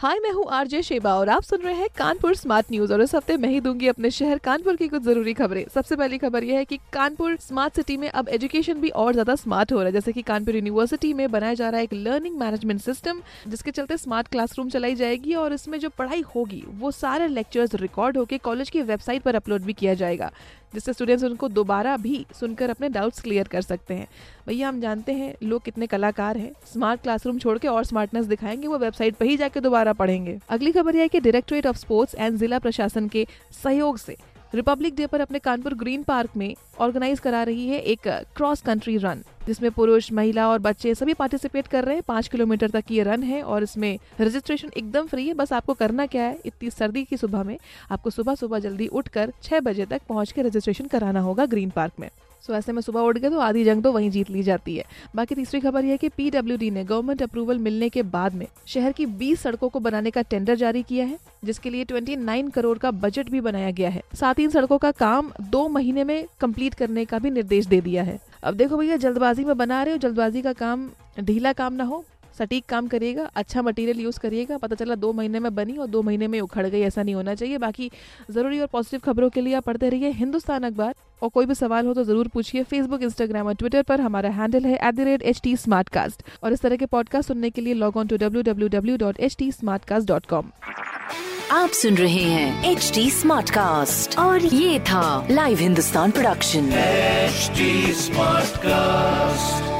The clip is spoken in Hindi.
हाय, मैं हूँ आरजे शेबा और आप सुन रहे हैं कानपुर स्मार्ट न्यूज़ और इस हफ़्ते मैं ही दूँगी अपने शहर कानपुर की कुछ ज़रूरी खबरें। सबसे पहली खबर यह है कि कानपुर स्मार्ट सिटी में अब एजुकेशन भी और ज़्यादा स्मार्ट हो रहा है। जैसे कि कानपुर यूनिवर्सिटी में बनाया जा रहा है एक लर्निंग मैनेजमेंट सिस्टम, जिसके चलते स्मार्ट क्लासरूम चलाई जाएगी और इसमें जो पढ़ाई होगी, वो सारे लेक्चर्स रिकॉर्ड होकर कॉलेज की वेबसाइट पर अपलोड भी किया जाएगा। जिससे स्टूडेंट्स उनको दोबारा भी सुनकर अपने डाउट्स क्लियर कर सकते हैं। भैया, हम जानते हैं लोग कितने कलाकार हैं। स्मार्ट क्लासरूम छोड़ के और स्मार्टनेस दिखाएँगे, वो वेबसाइट पर ही जाके दोबारा पढ़ेंगे। अगली खबर यह है कि डायरेक्टोरेट ऑफ़ स्पोर्ट्स एंड जिला प्रशासन के सहयोग से रिपब्लिक डे पर अपने कानपुर ग्रीन पार्क में ऑर्गेनाइज करा रही है एक क्रॉस कंट्री रन जिसमें पुरुष, महिला और बच्चे सभी पार्टिसिपेट कर रहे हैं। पाँच किलोमीटर तक ये रन है और इसमें रजिस्ट्रेशन एकदम फ्री है। बस आपको करना क्या है? इतनी सर्दी की सुबह में आपको सुबह सुबह जल्दी उठकर छह बजे तक पहुँच के रजिस्ट्रेशन कराना होगा ग्रीन पार्क में। सो ऐसे में सुबह उठ गए तो आधी जंग तो वहीं जीत ली जाती है। बाकी तीसरी खबर यह है कि पीडब्ल्यूडी ने गवर्नमेंट अप्रूवल मिलने के बाद में शहर की 20 सड़कों को बनाने का टेंडर जारी किया है, जिसके लिए 29 करोड़ का बजट भी बनाया गया है। साथ ही इन सड़कों का काम दो महीने में कंप्लीट करने का भी निर्देश दे दिया है। अब देखो भैया, जल्दबाजी में बना रहे हो, जल्दबाजी का काम, ढीला काम ना हो, सटीक काम करिएगा अच्छा मटेरियल यूज़ करिएगा, पता चला दो महीने में बनी और दो महीने में उखड़ गई, ऐसा नहीं होना चाहिए। बाकी ज़रूरी और पॉजिटिव खबरों के लिए आप पढ़ते रहिए हिंदुस्तान अखबार। और कोई भी सवाल हो तो ज़रूर पूछिए फेसबुक इंस्टाग्राम और ट्विटर पर। हमारा हैंडल है at the rate H T smart cast और इस तरह के पॉडकास्ट सुनने के लिए log on to W W W dot H T dot com आप सुन रहे हैं एच टी स्मार्ट कास्ट और ये था live Hindustan production smart Smartcast.